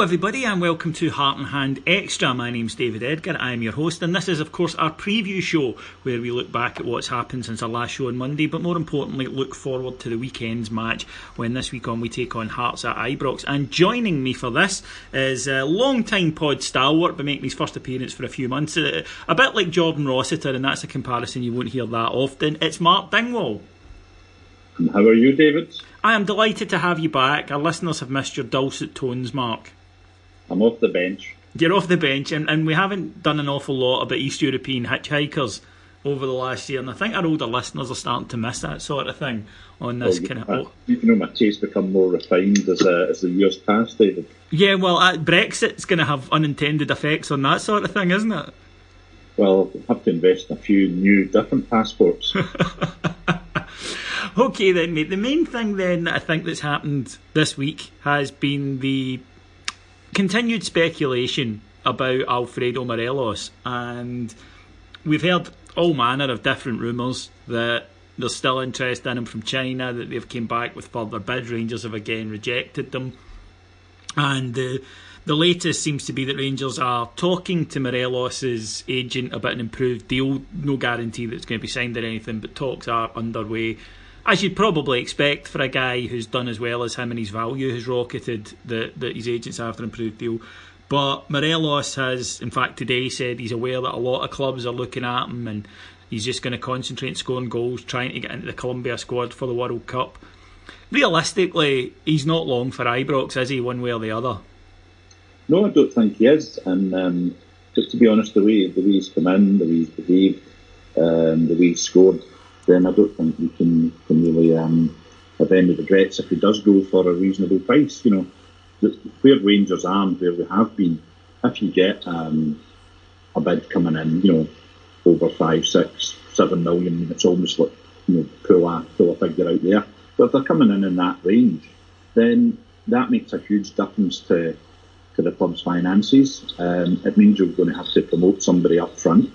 Hello, everybody, and welcome to Heart and Hand Extra. My name's David Edgar. I am your host, and this is, of course, our preview show where we look back at what's happened since our last show on Monday, but more importantly, look forward to the weekend's match when this week on we take on Hearts at Ibrox. And joining me for this is a long-time pod stalwart, but making his first appearance for a few months. Uh, A bit like Jordan Rossiter, and that's a comparison you won't hear that often. It's Mark Dingwall. And how are you, David? I am delighted to have you back. Our listeners have missed your dulcet tones, Mark. I'm off the bench. You're off the bench, and, and we haven't done an awful lot about East European hitchhikers over the last year, and I think our older listeners are starting to miss that sort of thing on this Well, kind of. You know, my taste become more refined as, uh, as the years pass, David. Yeah, well, uh, Brexit's going to have unintended effects on that sort of thing, isn't it? Well, I have to invest in a few new, different passports. Okay, then, mate. The main thing then that I think that's happened this week has been the continued speculation about Alfredo Morelos, and we've heard all manner of different rumours that there's still interest in him from China, that they've came back with further bids. Rangers have again rejected them, and the the latest seems to be that Rangers are talking to Morelos' agent about an improved deal. No guarantee that it's going to be signed or anything, but talks are underway. As you'd probably expect for a guy who's done as well as him and his value has rocketed, that, that his agents after an improved deal. But Morelos has, in fact, today said he's aware that a lot of clubs are looking at him and he's just going to concentrate on scoring goals, trying to get into the Colombia squad for the World Cup. Realistically, he's not long for Ibrox, is he, one way or the other? no, I don't think he is. And um, just to be honest, the way the way he's come in, the way he's behaved, um, the way he's scored, then I don't think we can, can really um, have any regrets if he does go for a reasonable price. You know, where Rangers are and where we have been, if you get um, a bid coming in, you know, over five, six, seven million, it's almost like you know, pull a pull a figure out there. But if they're coming in in that range, then that makes a huge difference to to the club's finances. Um, it means you're going to have to promote somebody up front.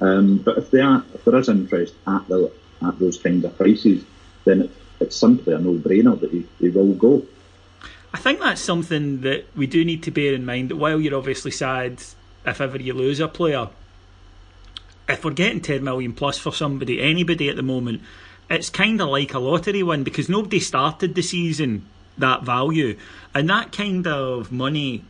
Um, but if are, if there is interest at the at those kind of prices, then it, it's simply a no-brainer that he, he will go. I think that's something that we do need to bear in mind that while you're obviously sad if ever you lose a player, if we're getting 10 million plus for somebody, anybody at the moment, it's kind of like a lottery win because nobody started the season that value. And that kind of money,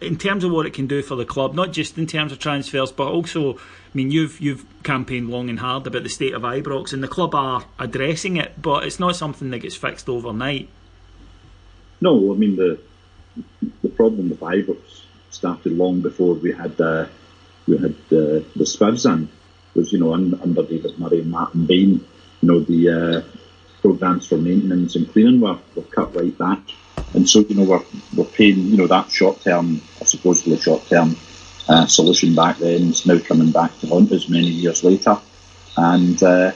in terms of what it can do for the club, not just in terms of transfers, but also, I mean, you've you've campaigned long and hard about the state of Ibrox, and the club are addressing it, but it's not something that gets fixed overnight. No, I mean the the problem with Ibrox started long before we had uh, we had uh, the spivs in. was, you know, under David Murray and Martin Bain, you know, the uh, programs for maintenance and cleaning were, were cut right back. And so, you know, we're, we're paying, you know, that short term, supposedly short term uh, solution back then is now coming back to haunt us many years later. And, uh,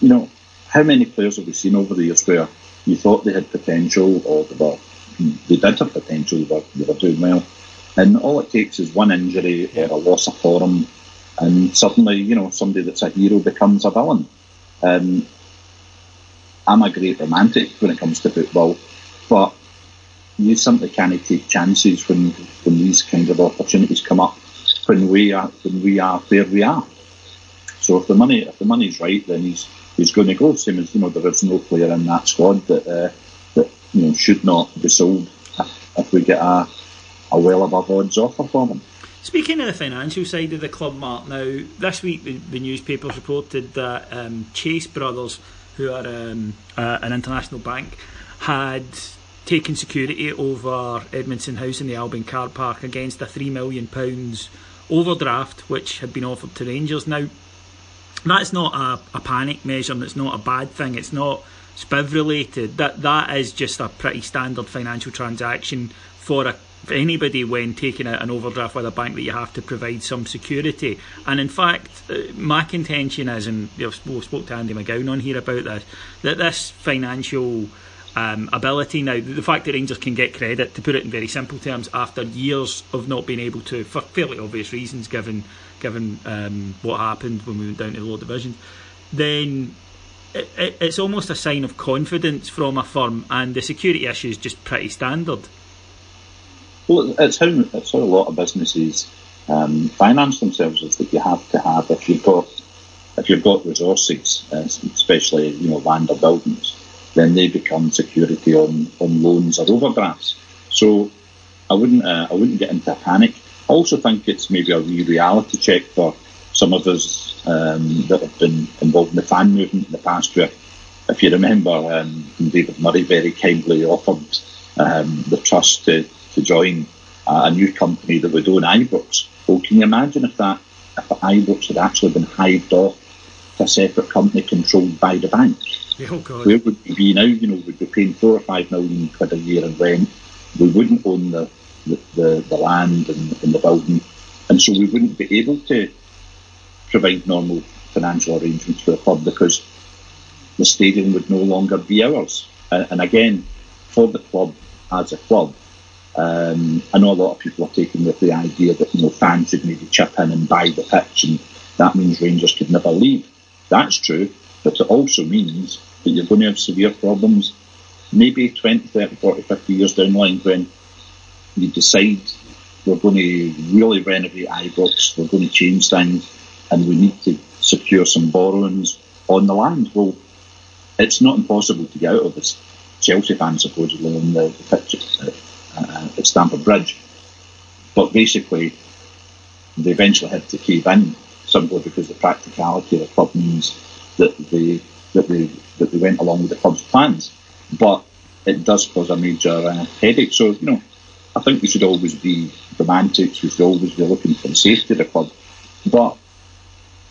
you know, how many players have we seen over the years where you thought they had potential or they, were, they did have potential, they were, they were doing well. And all it takes is one injury or a loss of form, and suddenly, you know, somebody that's a hero becomes a villain. Um, I'm a great romantic when it comes to football, but you simply can't take chances when when these kind of opportunities come up when we are when we are where we are. So if the money if the money's right, then he's he's going to go. Same as you know, there is no player in that squad that uh, that you know should not be sold if, if we get a a well above odds offer for them. Speaking of the financial side of the club, Mark, now this week the, the newspapers reported that um, Chase Brothers, who are um, uh, an international bank, had taken security over Edmiston House in the Albion car park against a £3 million overdraft which had been offered to Rangers. Now, that's not a, a panic measure and it's not a bad thing. It's not SPIV related. That That is just a pretty standard financial transaction for a for anybody when taking out an overdraft with a bank that you have to provide some security. And in fact, uh, my contention is, and we've spoke to Andy McGowan on here about this, that this financial um, ability now, the fact that Rangers can get credit, to put it in very simple terms, after years of not being able to, for fairly obvious reasons, given given um, what happened when we went down to the lower divisions, then it, it, it's almost a sign of confidence from a firm, and the security issue is just pretty standard. Well, it's how it's how a lot of businesses um, finance themselves. Is that you have to have if you've got if you've got resources, uh, especially you know land or buildings, then they become security on, on loans or overdrafts. So I wouldn't uh, I wouldn't get into panic. I also think it's maybe a wee reality check for some of us um, that have been involved in the fan movement in the past. Where, if you remember, um, David Murray very kindly offered um, the trust to to join a new company that would own Ibrox. Well, can you imagine if that if Ibrox had actually been hived off a separate company controlled by the bank? Oh God. Where would we be now? You know, we'd be paying four or five million quid a year in rent. We wouldn't own the the, the, the land and, and the building, and so we wouldn't be able to provide normal financial arrangements for the club because the stadium would no longer be ours. And, and again, for the club as a club, um, I know a lot of people are taking with the idea that you know fans should maybe chip in and buy the pitch, and that means Rangers could never leave. That's true, but it also means that you're going to have severe problems, maybe 20, 30, 40, 50 years down the line when you decide we're going to really renovate Ibrox, we're going to change things, and we need to secure some borrowings on the land. Well, it's not impossible to get out of this. Chelsea fans supposedly in the, the pitch uh, at Stamford Bridge. But basically, they eventually had to cave in simply because the practicality of the club means that they that they that they went along with the club's plans. But it does cause a major uh, headache. So you know, I think we should always be romantics. We should always be looking for the safety of the club, but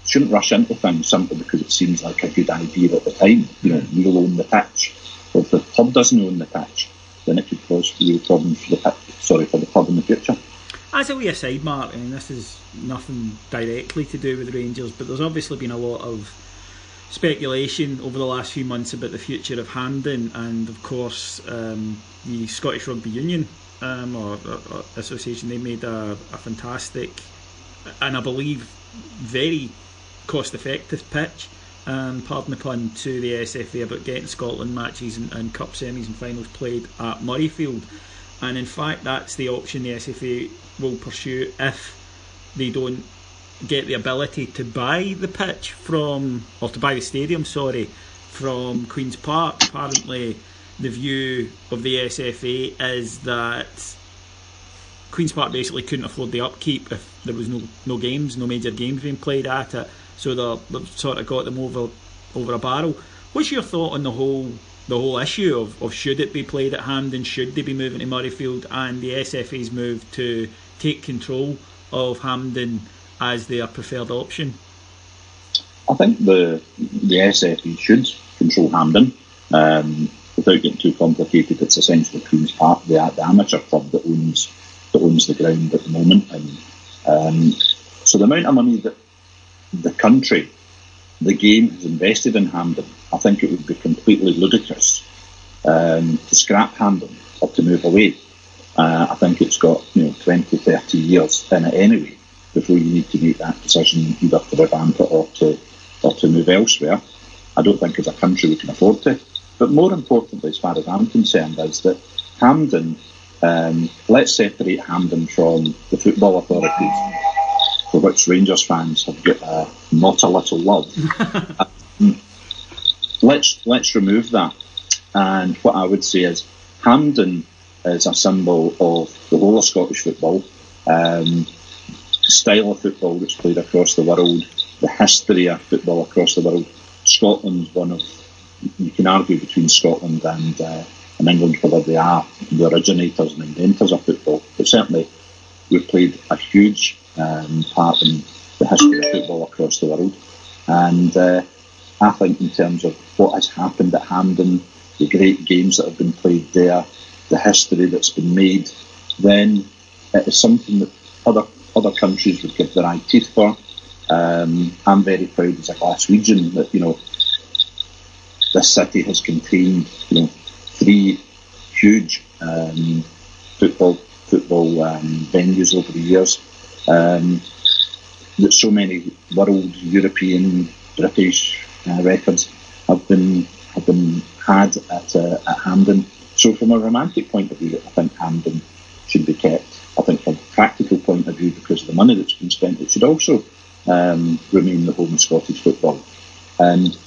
shouldn't rush into things simply because it seems like a good idea at the time. You know, we'll own the pitch. Well, if the club doesn't own the pitch, then it could cause real problems for the sorry for the club in the future. As a wee aside, Mark, I this is nothing directly to do with Rangers, but there's obviously been a lot of speculation over the last few months about the future of Hampden, and of course, um, the Scottish Rugby Union um, or, or, Association. They made a, a fantastic and I believe very cost-effective pitch. Um, pardon the pun, to the SFA about getting Scotland matches and, and cup semis and finals played at Murrayfield. And in fact, that's the option the SFA will pursue if they don't get the ability to buy the pitch from, or to buy the stadium, sorry, from Queen's Park. Apparently, the view of the SFA is that Queen's Park basically couldn't afford the upkeep if there was no no games, no major games being played at it. So they've sort of got them over over a barrel. What's your thought on the whole the whole issue of, of should it be played at Hampden, should they be moving to Murrayfield, and the SFA's move to take control of Hampden as their preferred option? I think the the SFA should control Hampden. Um, without getting too complicated, it's essentially Queen's Park, the, the amateur club that owns that owns the ground at the moment, and um, so the amount of money that the country, the game has invested in Hampden, I think it would be completely ludicrous um, to scrap Hampden or to move away. Uh, I think it's got you know 20, 30 years in it anyway before you need to make that decision either to revamp it or to or to move elsewhere. I don't think as a country we can afford to. But more importantly, as far as I'm concerned, is that Hampden, um, let's separate Hampden from the football authorities, for which Rangers fans have got uh, not a little love. um, let's let's remove that. And what I would say is Hampden is a symbol of the whole of Scottish football, um, style of football that's played across the world, the history of football across the world. Scotland's one of, you can argue between Scotland and, uh, and England whether they are the originators and inventors of football, but certainly we've played a huge um, part in the history of football across the world. And uh, I think in terms of what has happened at Hampden, the great games that have been played there, the history that's been made, then it is something that other other countries would give their eye teeth for. Um, I'm very proud as a Glaswegian that you know this city has contained you know three huge um, football football um, venues over the years. Um, that so many world, European, British uh, records have been have been had at uh, at Hampden. So from a romantic point of view, I think Hampden should be kept. I think from a practical point of view, because of the money that's been spent, it should also um, remain the home of Scottish football. And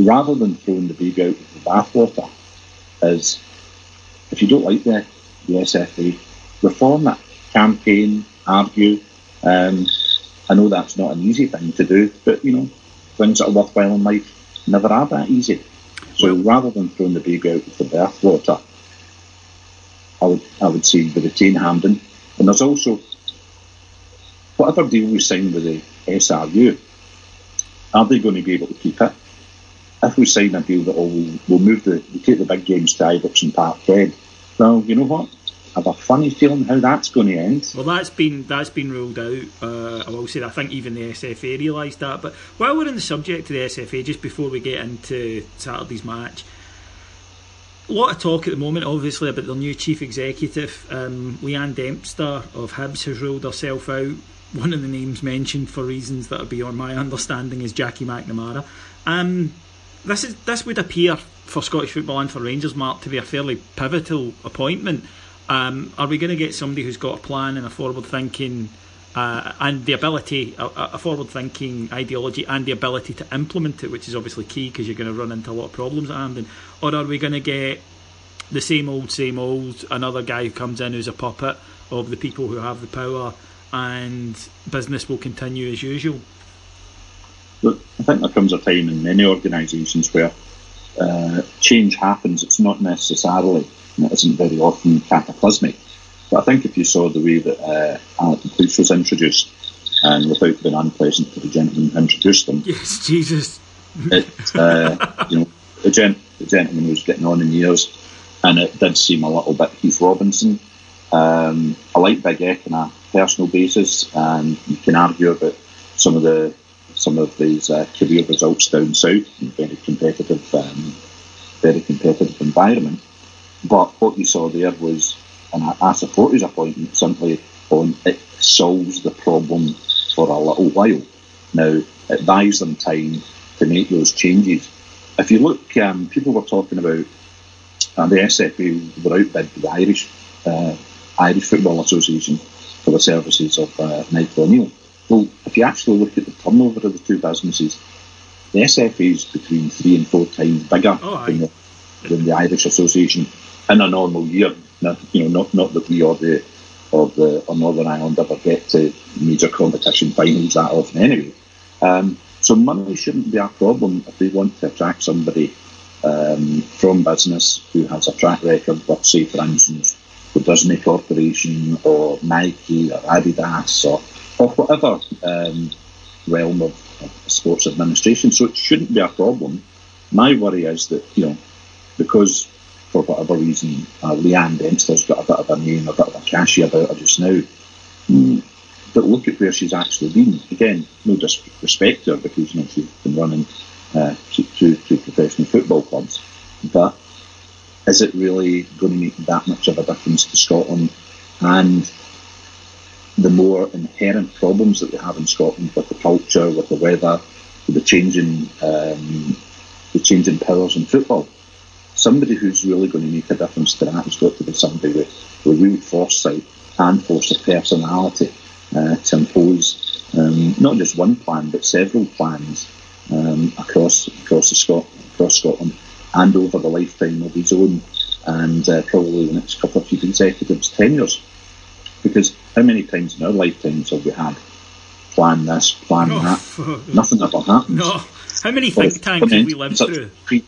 rather than throwing the baby out with the bathwater, is if you don't like the, the SFA, reform that, campaign, argue. Um, I know that's not an easy thing to do, but you know, things that are worthwhile in life never are that easy. So rather than throwing the baby out with the bathwater, I would I would say we retain Hampden. And there's also whatever deal we sign with the SRU, are they going to be able to keep it? If we sign a deal that oh, we'll, we'll move the we take the big games to and Parkhead, well, you know what? Have a funny feeling how that's going to end. Well, that's been that's been ruled out. Uh, I will say I think even the SFA realised that. But while we're on the subject of the SFA, just before we get into Saturday's match, a lot of talk at the moment, obviously, about their new chief executive. Um, Leanne Dempster of Hibs has ruled herself out. One of the names mentioned, for reasons that are beyond my understanding, is Jackie McNamara. Um, this is this would appear for Scottish football and for Rangers, Mark, to be a fairly pivotal appointment. Um, are we going to get somebody who's got a plan and a forward thinking uh, and the ability, a, a forward thinking ideology and the ability to implement it, which is obviously key because you're going to run into a lot of problems at Hampden? Or are we going to get the same old, same old, another guy who comes in who's a puppet of the people who have the power and business will continue as usual? Look, I think there comes a time in many organisations where uh, change happens. It's not necessarily, and it isn't very often cataclysmic. But I think if you saw the way that uh, Alec was introduced, and without being unpleasant to the gentleman who introduced them, Yes, Jesus. it, uh, you know, the, gent- the gentleman was getting on in years, and it did seem a little bit Heath Robinson. Um, I like Big Eck on a personal basis, and you can argue about some of the some of these uh, career results down south, in very competitive, um, very competitive environment. But what you saw there was, and I, I support his appointment simply on it solves the problem for a little while. Now it buys them time to make those changes. If you look, um, people were talking about uh, the SFA were outbid the Irish uh, Irish Football Association for the services of uh, Michael O'Neill. Well, if you actually look at the turnover of the two businesses, the SFA is between three and four times bigger Oh, than, the, than the Irish Association in a normal year. You know, not not that we or the or the or Northern Ireland ever get to major competition finals that often anyway. Um, so money shouldn't be a problem if they want to attract somebody um, from business who has a track record with, say, for instance, the Disney Corporation or Nike or Adidas or, or whatever um, realm of of sports administration, so it shouldn't be a problem. My worry is that you know because for whatever reason uh, Leanne Dempster's got a bit of a name, a bit of a cachet about her just now. Mm, but look at where she's actually been. Again, no disrespect to her because you know she's been running uh, two, two, two professional football clubs, but is it really going to make that much of a difference to Scotland and the more inherent problems that we have in Scotland with the culture, with the weather, with the changing um, the changing powers in football? Somebody who's really going to make a difference to that has got to be somebody with, with real foresight and force of personality uh, to impose um, not just one plan but several plans um, across across the Scot- across Scotland and over the lifetime of his own and uh, probably the next couple of chief executives' tenures. Because how many times in our lifetimes have we had plan this, plan Oh, that? Nothing ever happens. No. How many think tanks have we lived through? pre- you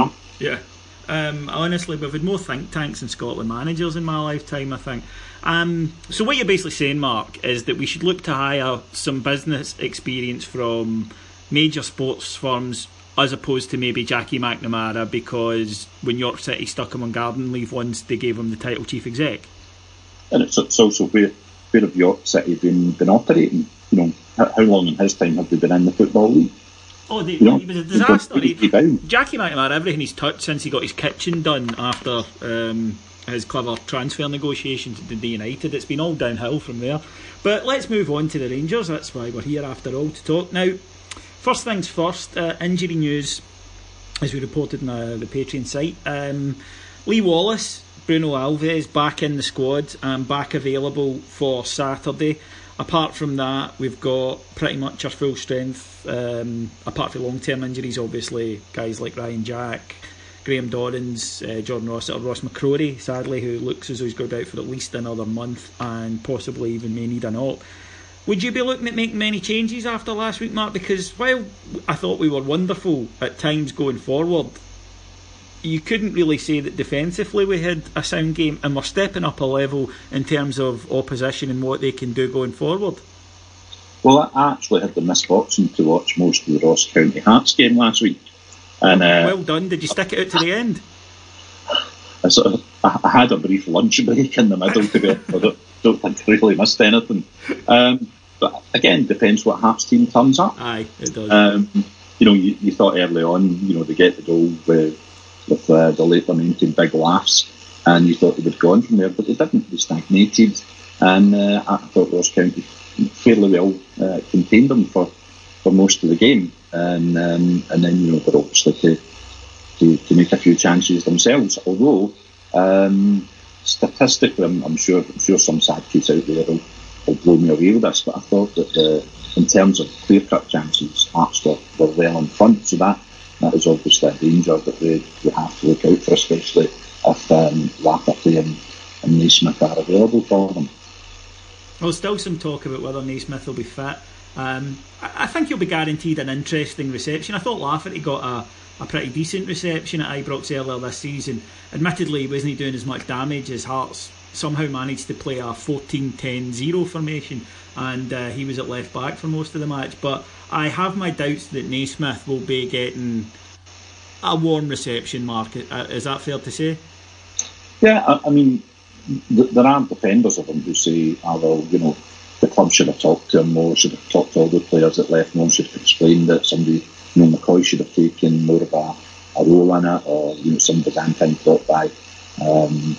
know, Yeah. Um, honestly, we've had more think tanks and Scotland managers in my lifetime, I think. Um, so, what you're basically saying, Mark, is that we should look to hire some business experience from major sports firms as opposed to maybe Jackie McNamara because when York City stuck him on garden leave once, they gave him the title chief exec. and it's, it's also where where have York City been been operating? You know, how, how long in his time have they been in the football league? Oh, they, You know, he was a disaster. He- pretty down. Jackie McNamara, everything he's touched since he got his kitchen done after um, his clever transfer negotiations to the United, it's been all downhill from there. But let's move on to the Rangers. That's why we're here after all to talk. Now, first things first, uh, injury news, as we reported on uh, the Patreon site. Um, Lee Wallace, Bruno Alves back in the squad and back available for Saturday. Apart from that, we've got pretty much our full strength. Um, apart from long term injuries, obviously, guys like Ryan Jack, Graham Dorrans, uh, Jordan Rossiter, Ross McCrorie, sadly, who looks as though he's going out for at least another month and possibly even may need an op. Would you be looking at making many changes after last week, Mark? Because while I thought we were wonderful at times going forward, you couldn't really say that defensively we had a sound game, and we're stepping up a level in terms of opposition and what they can do going forward. Well, I actually had the misfortune to watch most of the Ross County Hearts game last week, and uh, well done. Did you stick it out to the end? I sort of I had a brief lunch break in the middle to be. I don't, don't think I really missed anything. Um, but again, depends what Hearts team turns up. Aye, it does. Um, you know, you, you thought early on, you know, they get the goal with, with uh, the late lamented big laughs, and you thought they would go on from there, but they didn't. They stagnated, and uh, I thought Ross County fairly well uh, contained them for, for most of the game, and um, and then you know they're obviously to, to to make a few chances themselves. Although um, statistically, I'm, I'm sure I'm sure some sad kids out there will, will blow me away with this, but I thought that in terms of clear cut chances, Hearts were, were well in front. So that that is obviously a danger that we, we have to look out for, especially if um, Lafferty and, and Naismith are available for them. Well, still some talk about whether Naismith will be fit. Um, I, I think he'll be guaranteed an interesting reception. I thought Lafferty got a, a pretty decent reception at Ibrox earlier this season. Admittedly, he wasn't doing as much damage as Hearts somehow managed to play a 14-10-0 formation and uh, he was at left back for most of the match. But I have my doubts that Naismith will be getting a warm reception, Mark. Is that fair to say? Yeah, I, I mean, th- there are defenders of him who say, oh, well, you know, the club should have talked to him more, should have talked to all the players that left more, should have explained that somebody, you know, McCoy should have taken more of a, a role in it, or, you know, some began time brought by, um,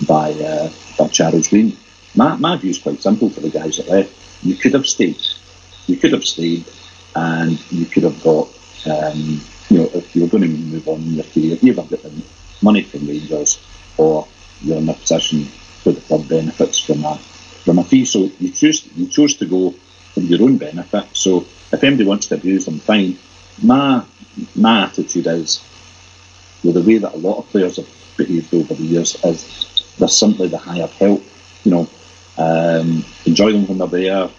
by, uh, by Charles Green. My, my view is quite simple for the guys that left. You could have stayed. You could have stayed, and you could have got, um, you know, if you were going to move on in your career, got money from Rangers or you're in a position where the club benefits from a from a fee. So you choose you chose to go for your own benefit. So if anybody wants to abuse them, fine. My my attitude is with the way that a lot of players have behaved over the years is they're simply the hired help. You know, um, enjoy them when they're there.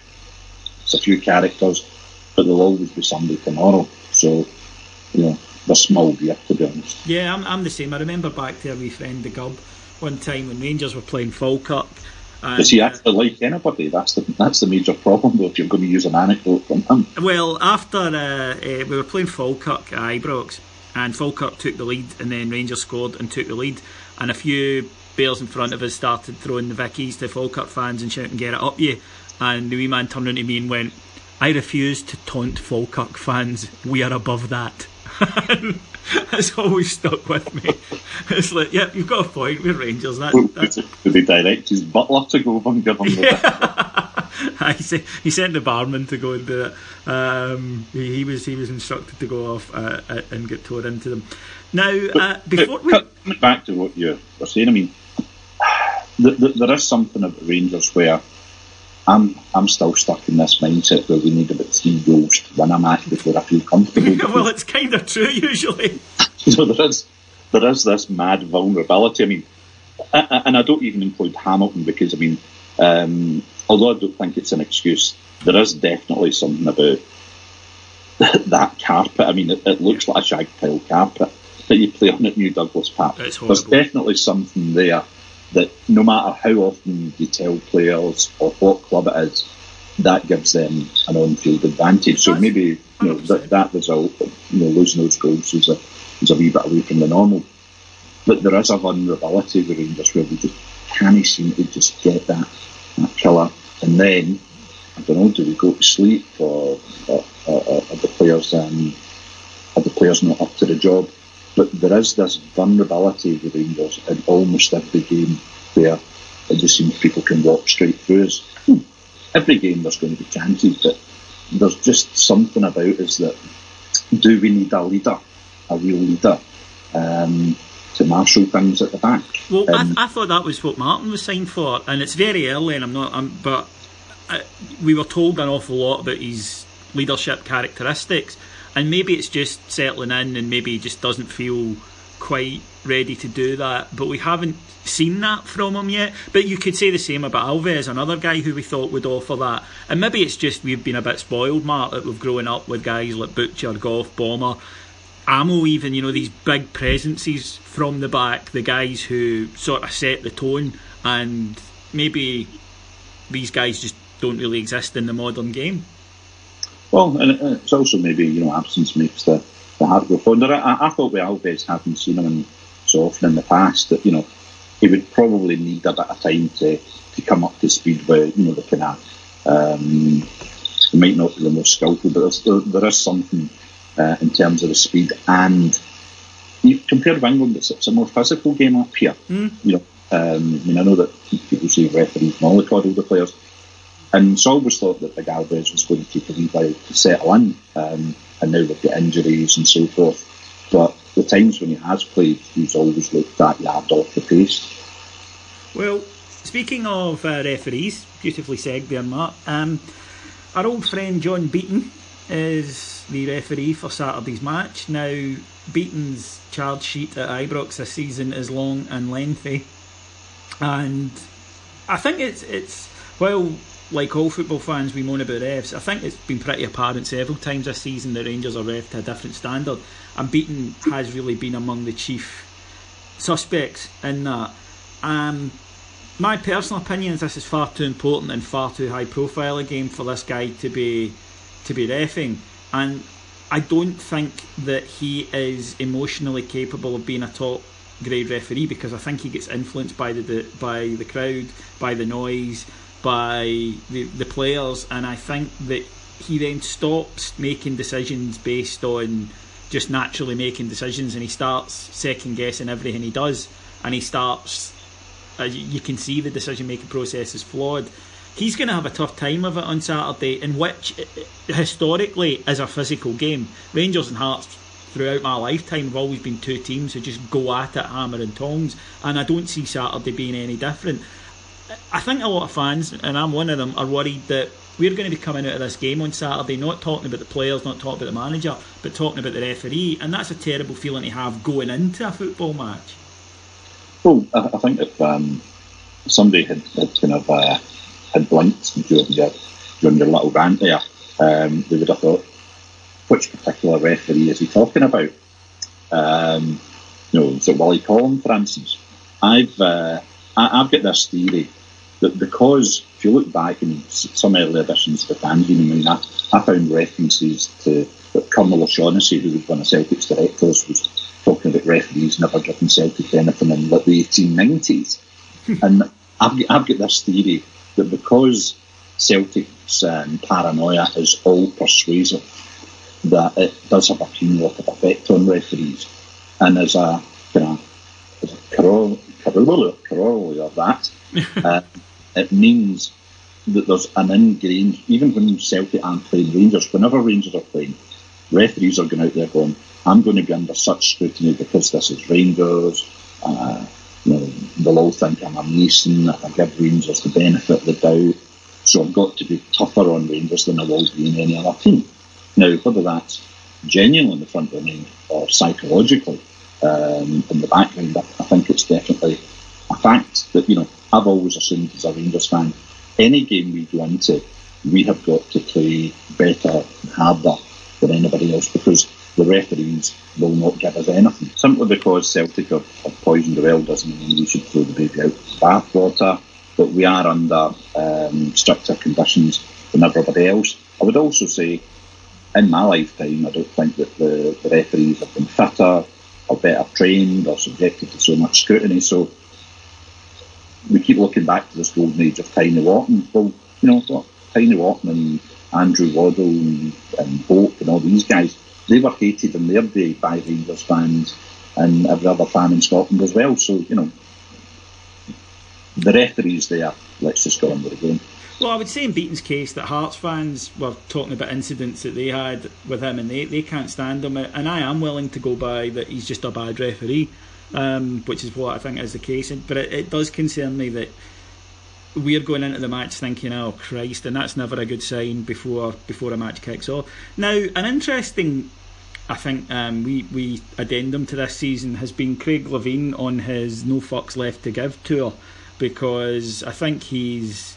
It's a few characters, but there'll always be somebody tomorrow. So, you know, they're small beer to be honest. Yeah, I'm, I'm the same. I remember back to a wee friend, the Gub, one time when Rangers were playing Falkirk, And, Does he uh, actually like anybody? That's the that's the major problem. Though, if you're going to use an anecdote from him, Well, after uh, uh, we were playing Falkirk at Ibrox, and Falkirk took the lead, and then Rangers scored and took the lead, and a few bears in front of us started throwing the Vickies to Falkirk fans and shouting "Get it up, you!" And the wee man turned into me and went, "I refuse to taunt Falkirk fans. We are above that." That's always stuck with me. It's like, yeah, you've got a point. We're Rangers. That, that's did he direct his butler to go over and give him the he, sent, he sent the barman to go and do it. Um, he, he was he was instructed to go off uh, uh, and get tore into them. Now, uh, before we, Coming back to what you were saying, I mean, th- th- there is something about Rangers where I'm I'm still stuck in this mindset where we need about three goals to win a match before I feel comfortable. well, it's kind of true usually. so there is there is this mad vulnerability. I mean, and I don't even include Hamilton because I mean, um, although I don't think it's an excuse, there is definitely something about that carpet. I mean, it, it looks like a shag pile carpet that you play on at New Douglas Park. It's There's definitely something there that no matter how often you tell players or what club it is, that gives them an on-field advantage. So maybe you know, that, that result, you know, losing those goals is a, is a wee bit away from the normal. But there is a vulnerability with Rangers where we just can't seem to just get that, that killer. And then, I don't know, do we go to sleep or, or, or, or are the players um, are the players not up to the job? But there is this vulnerability with Rangers in almost every game where it just seems people can walk straight through us. Hmm. Every game there's going to be chances, but there's just something about us that do we need a leader, a real leader, um, to marshal things at the back? Well, Um, I, I thought that was what Martin was signed for, and it's very early, and I'm not. I'm, but uh, we were told an awful lot about his leadership characteristics, and maybe it's just settling in, and maybe he just doesn't feel quite ready to do that. But we haven't seen that from him yet. But you could say the same about Alves, another guy who we thought would offer that. And maybe it's just we've been a bit spoiled, Mark, that we've grown up with guys like Butcher, Gough, Bomber. Amo, even you know these big presences from the back, the guys who sort of set the tone, and maybe these guys just don't really exist in the modern game. Well, and it's also maybe you know absence makes the the heart go fonder. I, I thought with Alves, having seen him in, so often in the past, that you know he would probably need a bit of time to, to come up to speed with you know the kind of um, he might not be the most skillful, but there, there is something uh, in terms of the speed and you compare with England, it's, it's a more physical game up here. You know, um, I mean, I know that people say referees mollycoddle the players, and so I always thought that Big Alves was going to wee while to settle in, um, and now they've got injuries and so forth. But the times when he has played, he's always looked that yard off the pace. Well, speaking of uh, referees, beautifully said there, Mark. Um, our old friend John Beaton is the referee for Saturday's match. Now, Beaton's charge sheet at Ibrox this season is long and lengthy, and I think it's it's well, like all football fans, we moan about refs. I think it's been pretty apparent several times this season that Rangers are ref to a different standard, and Beaton has really been among the chief suspects in that. Um, my personal opinion is this is far too important and far too high profile a game for this guy to be to be refing, and I don't think that he is emotionally capable of being a top grade referee because I think he gets influenced by the, the by the crowd, by the noise, by the the players, and I think that he then stops making decisions based on just naturally making decisions, and he starts second guessing everything he does, and he starts uh, you can see the decision making process is flawed. He's going to have a tough time of it on Saturday, in which uh, historically is a physical game. Rangers and Hearts throughout my lifetime have always been two teams who just go at it hammer and tongs, and I don't see Saturday being any different. I think a lot of fans, and I'm one of them, are worried that we're going to be coming out of this game on Saturday not talking about the players, not talking about the manager, but talking about the referee, and that's a terrible feeling to have going into a football match. Well, I, I think if um, somebody had, had kind of uh, had blinked during your, during your little rant there, um, they would have thought, which particular referee is he talking about? Um, you know, so Willie Collum, for instance. I've uh, I, I've got this theory that because if you look back in some early editions of the fanzine, I mean, I, I found references to that Colonel O'Shaughnessy, who was one of Celtic's directors, was talking about referees never giving Celtic anything in like the 1890s. and I've, I've got this theory that because Celtic's um, paranoia is all persuasive, that it does have a cumulative effect on referees. And as a kind of as a corollary of that, uh, it means that there's an ingrained, even when Celtic aren't playing Rangers, whenever Rangers are playing, referees are going out there going, I'm going to be under such scrutiny because this is Rangers. Uh, you know, they'll all think I'm a Mason. I give Rangers the benefit of the doubt. So I've got to be tougher on Rangers than I will be in any other team. Now, whether that's genuine in the front of the mind or psychologically um, in the background, I, I think it's definitely a fact that, you know, I've always assumed as a Rangers fan, any game we go into, we have got to play better and harder than anybody else because the referees will not give us anything. Simply because Celtic have, have poisoned the well doesn't mean we should throw the baby out with bathwater, but we are under um, stricter conditions than everybody else. I would also say, in my lifetime, I don't think that the, the referees have been fitter or better trained or subjected to so much scrutiny. So we keep looking back to this golden age of Tiny Wharton. Well, you know what? Tiny Wharton and Andrew Waddle and, and Hope and all these guys, they were hated in their day by Rangers fans and every other fan in Scotland as well. So, you know, the referee's there. Let's just go on with the game. Well, I would say in Beaton's case that Hearts fans were talking about incidents that they had with him and they, they can't stand him. And I am willing to go by that he's just a bad referee, um, which is what I think is the case. But it, it does concern me that we're going into the match thinking, "Oh Christ," and that's never a good sign before before a match kicks off. Now, an interesting, I think, um, we we addendum to this season has been Craig Levein on his "No fucks left to give" tour, because I think he's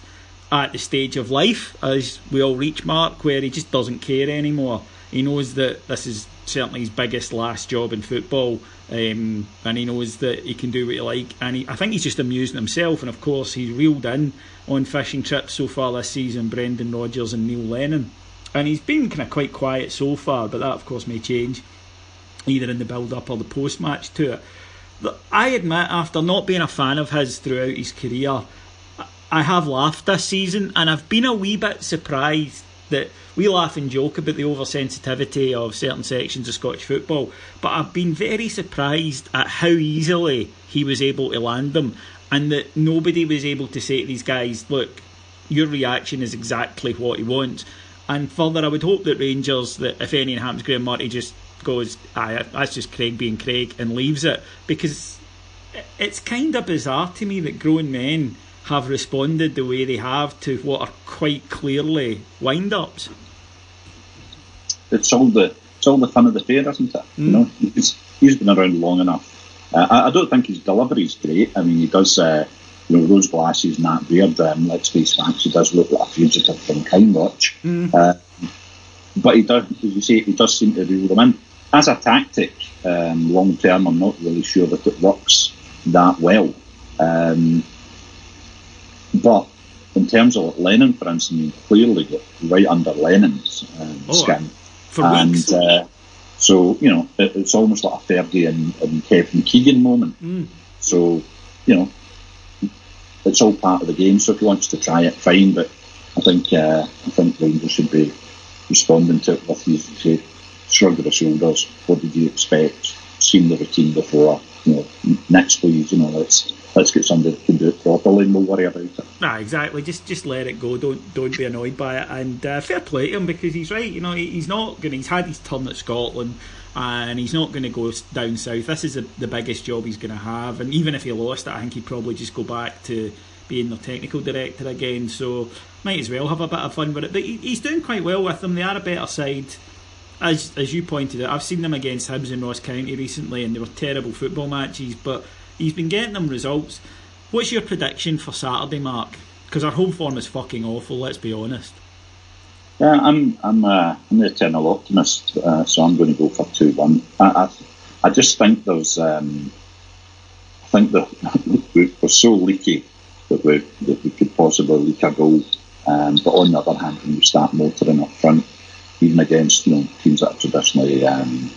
at the stage of life as we all reach, Mark, where he just doesn't care anymore. He knows that this is certainly his biggest last job in football, um, and he knows that he can do what he like. And he, I think he's just amusing himself. And of course, he's reeled in on fishing trips so far this season. Brendan Rodgers and Neil Lennon, and he's been kind of quite quiet so far. But that, of course, may change either in the build-up or the post-match to it. I admit, after not being a fan of his throughout his career, I have laughed this season, and I've been a wee bit surprised that we laugh and joke about the oversensitivity of certain sections of Scottish football, but I've been very surprised at how easily he was able to land them, and that nobody was able to say to these guys, "Look, your reaction is exactly what he wants." And further, I would hope that Rangers, that if anything happens, Graeme Murty just goes, "Aye, that's just Craig being Craig," and leaves it because it's kind of bizarre to me that grown men have responded the way they have to what are quite clearly wind ups. It's all the it's all the fun of the fair, isn't it? Mm. You know, he's, he's been around long enough. Uh, I, I, don't think his delivery is great. I mean, he does, uh, you know, those glasses and that beard. Um, let's face facts, he does look like a fugitive from Crimewatch. Mm. Uh, but he does, as you say, he does seem to reel them in. As a tactic, um, long term, I'm not really sure that it works that well. Um, but in terms of Lennon, for instance, I mean, clearly got right under Lennon's um, oh, skin. and uh, so, you know, it, it's almost like a Fergie and, and Kevin Keegan moment. Mm. So, you know, it's all part of the game. So if he wants to try it, fine. But I think uh, I think Rangers should be responding to it with his shrug of the shoulders. What did you expect? Seen the routine before. You know, next please. You know, let's let's get somebody that can do it properly and we'll worry about it. Nah, exactly. Just just let it go. Don't don't be annoyed by it. And uh, fair play to him because he's right. You know, he's not going. He's had his turn at Scotland, and he's not going to go down south. This is the, the biggest job he's going to have. And even if he lost it, I think he'd probably just go back to being the technical director again. So might as well have a bit of fun with it. But he, he's doing quite well with them. They are a better side. As, as you pointed out, I've seen them against Hibs and Ross County recently, and they were terrible football matches. But He's been getting them results. What's your prediction for Saturday, Mark? Because our home form is fucking awful. Let's be honest. Yeah, I'm I'm uh, I'm the eternal optimist, uh, so I'm going to go for two one. I, I, I just think there's um, I think that we're so leaky that we, that we could possibly leak a goal. Um, but on the other hand, when you start motoring up front, even against you know teams that are traditionally um,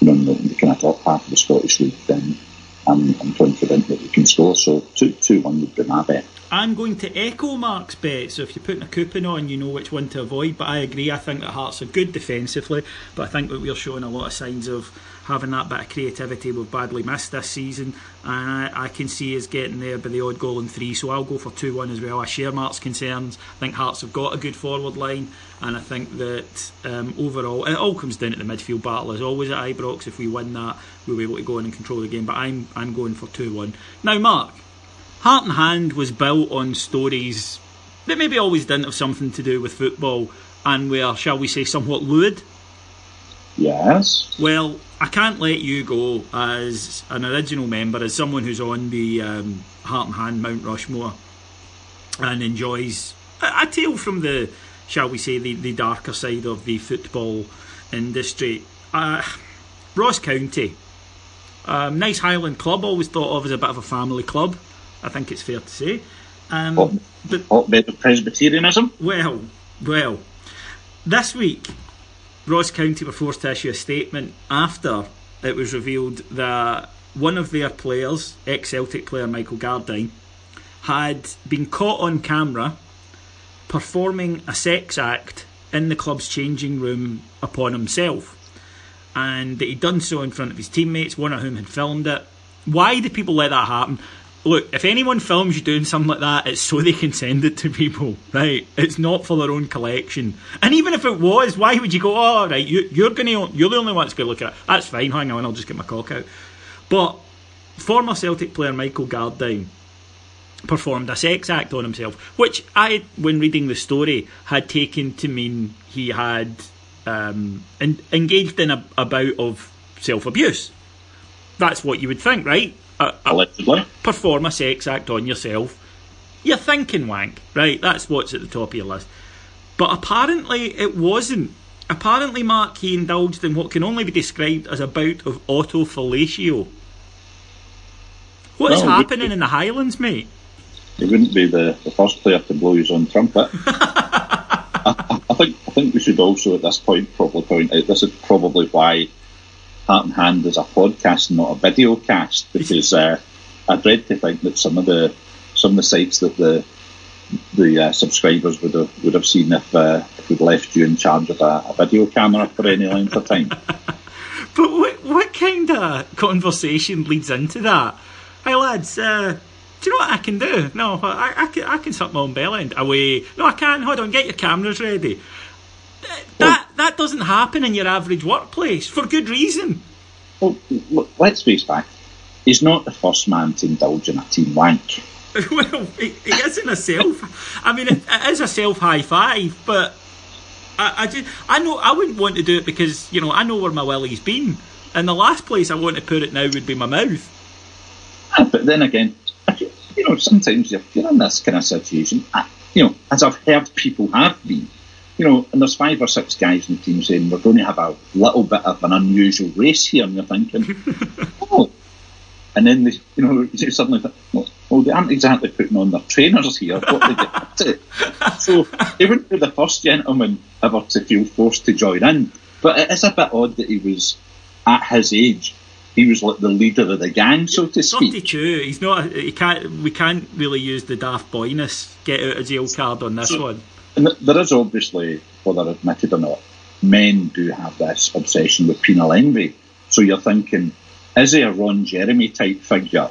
you know in the, in the kind of top half of the Scottish League, then I'm, I'm confident that we can score. So two two one would be my bet. I'm going to echo Mark's bet. So if you're putting a coupon on, you know which one to avoid. But I agree. I think that Hearts are good defensively, but I think that we're showing a lot of signs of having that bit of creativity we've badly missed this season. And I, I can see us getting there by the odd goal in three. So I'll go for two one as well. I share Mark's concerns. I think Hearts have got a good forward line, and I think that um, overall it all comes down to the midfield battle as always at Ibrox. If we win that, we'll be able to go in and control the game. But I'm I'm going for two one. Now, Mark. Heart and Hand was built on stories that maybe always didn't have something to do with football and were, shall we say, somewhat lewd. Yes. Well, I can't let you go as an original member, as someone who's on the um, Heart and Hand Mount Rushmore and enjoys a, a tale from the, shall we say, the, the darker side of the football industry. Uh, Ross County, um, nice Highland club, always thought of as a bit of a family club. I think it's fair to say. Um, Hot, but hotbed of Presbyterianism. well, well, this week, Ross County were forced to issue a statement after it was revealed that one of their players, ex Celtic player Michael Gardyne, had been caught on camera performing a sex act in the club's changing room upon himself. And that he'd done so in front of his teammates, one of whom had filmed it. Why did people let that happen? Look, if anyone films you doing something like that, it's so they can send it to people, right? It's not for their own collection. And even if it was, why would you go? Oh, right, you, you're gonna, you're the only one that's gonna look at it. That's fine. Hang on, I'll just get my cock out. But former Celtic player Michael Gardyne performed a sex act on himself, which I, when reading the story, had taken to mean he had um, en- engaged in a, a bout of self abuse. That's what you would think, right? A, Allegedly. perform a sex act on yourself. You're thinking wank, right? That's what's at the top of your list. But apparently it wasn't. Apparently, Mark, he indulged in what can only be described as a bout of autofellatio. What is Well, we- happening in the Highlands, mate? He wouldn't be the, the first player to blow his own trumpet. I, I think I think we should also at this point probably point out this is probably why Heart and Hand is a podcast, not a video cast, because uh, I dread to think that some of the some of the sites that the the uh, subscribers would have would have seen if uh, if we'd left you in charge of a, a video camera for any length of time. But what, what kind of conversation leads into that? Hey lads, uh, do you know what I can do? No, I, I, can, I can suck my own bell end away. No, I can't. Hold on, get your cameras ready. Th- That that doesn't happen in your average workplace for good reason. Well, look, let's face fact. He's not the first man to indulge in a team wank. well, it, it isn't a self. I mean, it, it is a self high five, but I, I just I know I wouldn't want to do it because you know I know where my willy's been, and the last place I want to put it now would be my mouth. Ah, but then again, you you know, sometimes if you're in this kind of situation, ah, you know, as I've heard people have been, you know, and there's five or six guys in the team saying we're going to have a little bit of an unusual race here, and you're thinking, oh, and then they, you know, you suddenly think, well, well, they aren't exactly putting on their trainers here. What they get up to. So he wouldn't be the first gentleman ever to feel forced to join in. But it is a bit odd that he was at his age. He was like the leader of the gang, so to speak. Thirty-two. He's not. He can't. We can't really use the daft boyness get out of jail card on this one. And there is obviously, whether admitted or not, men do have this obsession with penal envy. So you're thinking, is he a Ron Jeremy type figure?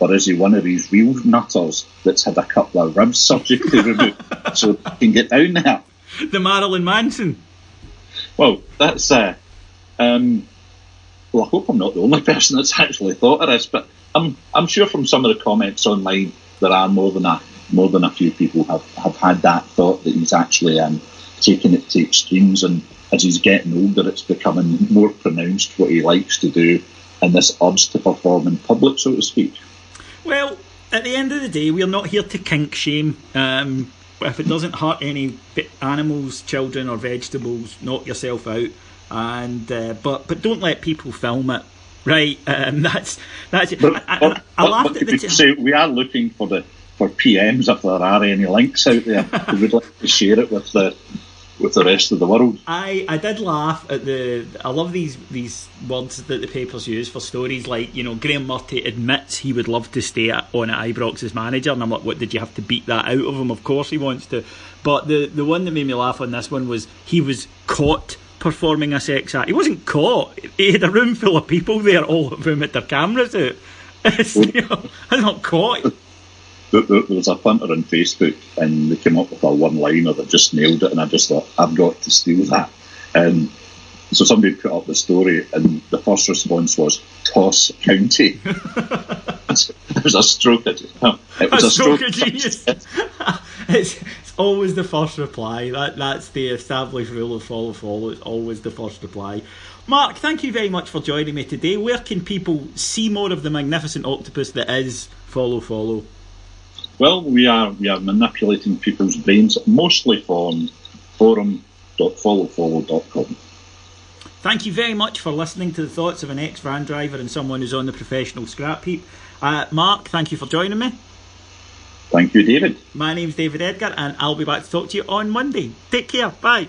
Or is he one of these real nutters that's had a couple of ribs surgically removed so he can get down there? The Marilyn Manson. Well, that's uh, um, well. I hope I'm not the only person that's actually thought of this, but I'm I'm sure from some of the comments online there are more than a more than a few people have, have had that thought that he's actually um, taking it to extremes, and as he's getting older, it's becoming more pronounced what he likes to do, and this urge to perform in public, so to speak. Well, at the end of the day, we're not here to kink shame. Um, if it doesn't hurt any animals, children, or vegetables, knock yourself out. And uh, but but don't let people film it. Right, um, that's that's. But, I, I, but- I laughed but at the. T- say we are looking for the for PMs if there are any links out there. we would like to share it with the with the rest of the world. I, I did laugh at the. I love these these words that the papers use for stories like you know Graeme Murty admits he would love to stay at, on at Ibrox as manager, and I'm like, what did you have to beat that out of him? Of course he wants to. But the the one that made me laugh on this one was he was caught performing a sex act. He wasn't caught. He had a room full of people there, all of whom had their cameras out. It's, you know, I'm not caught. There, was a punter on Facebook and they came up with a one liner that just nailed it, and I just thought, I've got to steal that. And so somebody put up the story, and the first response was Toss County. it was a stroke it was a a stroke stroke of genius. it's, it's always the first reply. That that's the established rule of follow follow. It's always the first reply. Mark, thank you very much for joining me today. Where can people see more of the magnificent octopus that is follow follow? Well, we are we are manipulating people's brains mostly from forum.followfollow.com. Thank you very much for listening to the thoughts of an ex van driver and someone who's on the professional scrap heap. Uh, Mark, thank you for joining me. Thank you, David. My name's David Edgar, and I'll be back to talk to you on Monday. Take care. Bye.